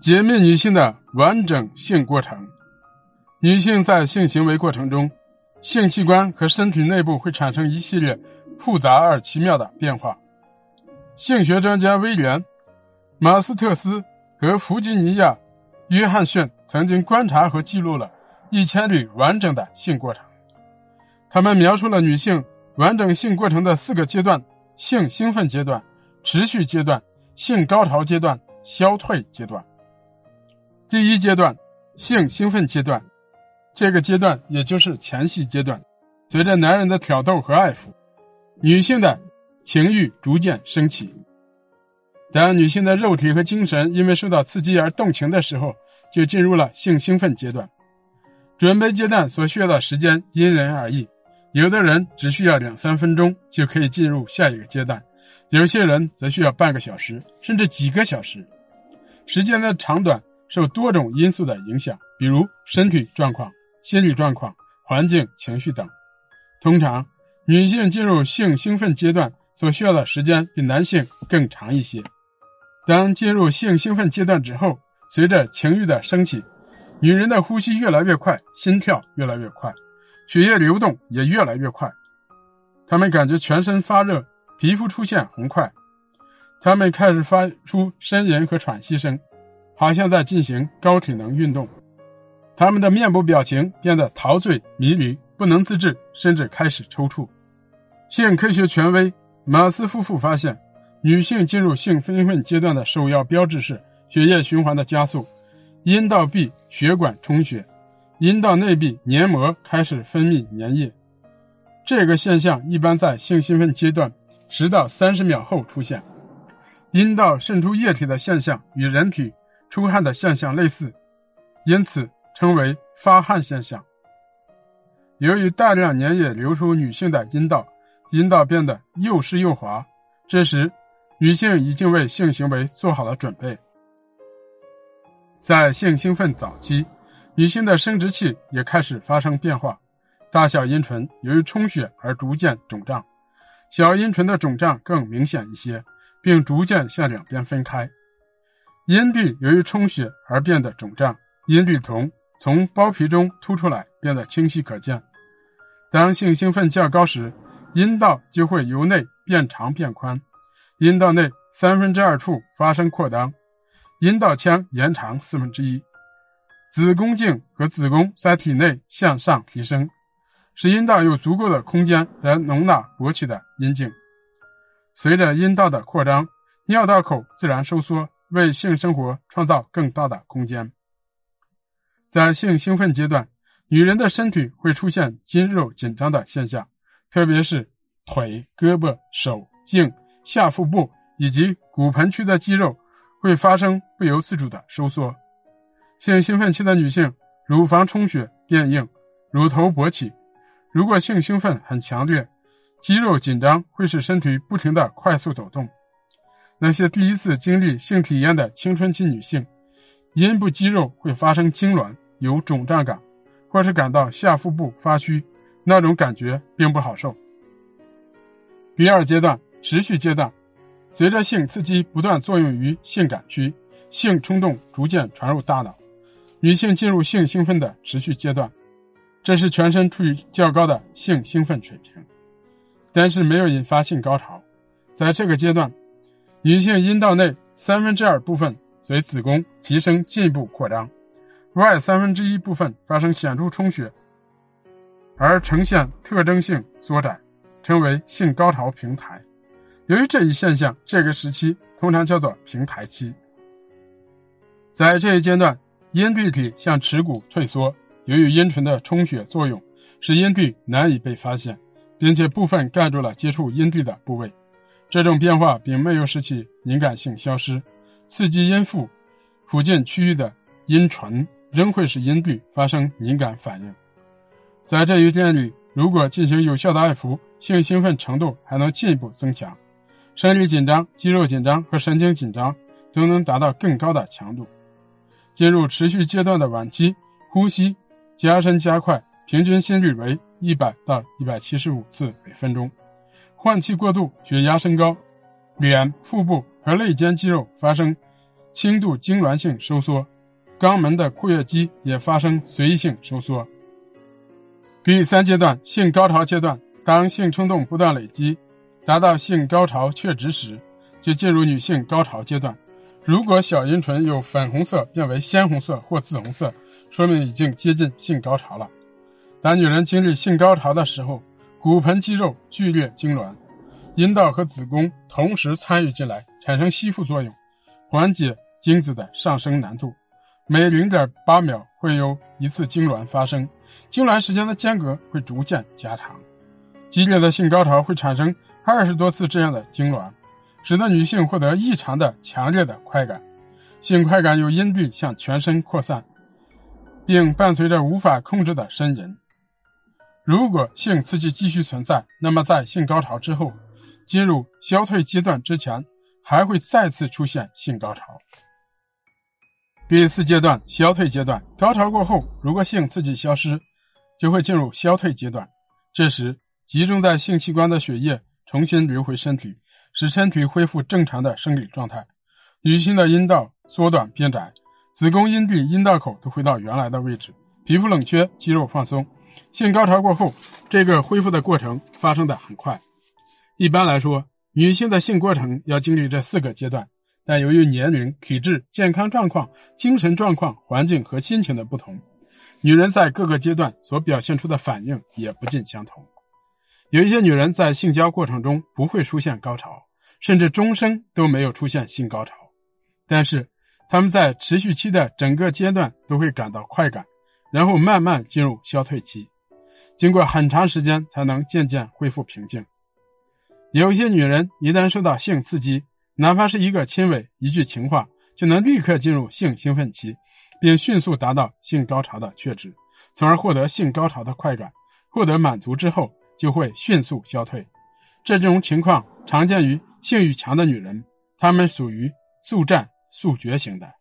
解密女性的完整性过程。女性在性行为过程中，性器官和身体内部会产生一系列复杂而奇妙的变化。性学专家威廉·马斯特斯和弗吉尼亚·约翰逊曾经观察和记录了一千例完整的性过程。他们描述了女性完整性过程的四个阶段：性兴奋阶段、持续阶段、性高潮阶段、消退阶段。第一阶段，性兴奋阶段，这个阶段也就是前戏阶段。随着男人的挑逗和爱抚，女性的情欲逐渐升起。当女性的肉体和精神因为受到刺激而动情的时候，就进入了性兴奋阶段。准备阶段所需要的时间因人而异，有的人只需要两三分钟就可以进入下一个阶段，有些人则需要半个小时甚至几个小时。时间的长短。受多种因素的影响，比如身体状况、心理状况、环境、情绪等。通常，女性进入性兴奋阶段所需要的时间比男性更长一些。当进入性兴奋阶段之后，随着情欲的升起，女人的呼吸越来越快，心跳越来越快，血液流动也越来越快。她们感觉全身发热，皮肤出现红块，她们开始发出呻吟和喘息声。好像在进行高体能运动，他们的面部表情变得陶醉迷离，不能自制，甚至开始抽搐。性科学权威马斯夫妇发现，女性进入性兴奋阶段的首要标志是血液循环的加速，阴道壁血管充血，阴道内壁黏膜开始分泌粘液。这个现象一般在性兴奋阶段十到三十秒后出现。阴道渗出液体的现象与人体。出汗的现象类似，因此称为发汗现象。由于大量粘液流出女性的阴道，阴道变得又湿又滑，这时女性已经为性行为做好了准备。在性兴奋早期，女性的生殖器也开始发生变化，大小阴唇由于充血而逐渐肿胀，小阴唇的肿胀更明显一些，并逐渐向两边分开。阴蒂由于充血而变得肿胀，阴蒂瞳从包皮中凸出来，变得清晰可见。当性兴奋较高时，阴道就会由内变长变宽，阴道内三分之二处发生扩张，阴道腔延长四分之一，子宫颈和子宫在体内向上提升，使阴道有足够的空间来容纳勃起的阴茎。随着阴道的扩张，尿道口自然收缩。为性生活创造更大的空间。在性兴奋阶段，女人的身体会出现筋肉紧张的现象，特别是腿、胳膊、手颈、下腹部以及骨盆区的肌肉会发生不由自主的收缩。性兴奋期的女性，乳房充血变硬，乳头勃起。如果性兴奋很强烈，肌肉紧张会使身体不停地快速抖动。那些第一次经历性体验的青春期女性，阴部肌肉会发生痉挛、有肿胀感，或是感到下腹部发虚，那种感觉并不好受。第二阶段，持续阶段，随着性刺激不断作用于性感区，性冲动逐渐传入大脑，女性进入性兴奋的持续阶段，这是全身处于较高的性兴奋水平，但是没有引发性高潮，在这个阶段。女性阴道内三分之二部分随子宫提升进一步扩张，外三分之一部分发生显著充血，而呈现特征性缩窄，称为性高潮平台。由于这一现象，这个时期通常叫做平台期。在这一阶段，阴蒂体向耻骨退缩，由于阴唇的充血作用，使阴蒂难以被发现，并且部分盖住了接触阴蒂的部位。这种变化并没有使其敏感性消失，刺激阴腹附近区域的阴唇仍会使阴蒂发生敏感反应。在这一点里，如果进行有效的爱抚，性兴奋程度还能进一步增强，生理紧张、肌肉紧张和神经紧张都能达到更高的强度。进入持续阶段的晚期，呼吸加深加快，平均心率为一百到一百七十五次每分钟。换气过度，血压升高，脸、腹部和肋间肌肉发生轻度痉挛性收缩，肛门的括约肌也发生随意性收缩。第三阶段，性高潮阶段，当性冲动不断累积，达到性高潮确值时，就进入女性高潮阶段。如果小阴唇由粉红色变为鲜红色或紫红色，说明已经接近性高潮了。当女人经历性高潮的时候，骨盆肌肉剧烈痉挛，阴道和子宫同时参与进来，产生吸附作用，缓解精子的上升难度。每零点八秒会有一次痉挛发生，痉挛时间的间隔会逐渐加长。激烈的性高潮会产生二十多次这样的痉挛。使得女性获得异常的强烈的快感，性快感由阴蒂向全身扩散，并伴随着无法控制的呻吟。如果性刺激继续存在，那么在性高潮之后，进入消退阶段之前，还会再次出现性高潮。第四阶段消退阶段，高潮过后，如果性刺激消失，就会进入消退阶段。这时，集中在性器官的血液重新流回身体。使身体恢复正常的生理状态，女性的阴道缩短变窄，子宫、阴蒂、阴道口都回到原来的位置，皮肤冷却，肌肉放松。性高潮过后，这个恢复的过程发生的很快。一般来说，女性的性过程要经历这四个阶段，但由于年龄、体质、健康状况、精神状况、环境和心情的不同，女人在各个阶段所表现出的反应也不尽相同。有一些女人在性交过程中不会出现高潮。甚至终生都没有出现性高潮，但是她们在持续期的整个阶段都会感到快感，然后慢慢进入消退期，经过很长时间才能渐渐恢复平静。有些女人一旦受到性刺激，哪怕是一个亲吻、一句情话，就能立刻进入性兴奋期，并迅速达到性高潮的确值，从而获得性高潮的快感。获得满足之后，就会迅速消退。这种情况常见于。性欲强的女人，她们属于速战速决型的。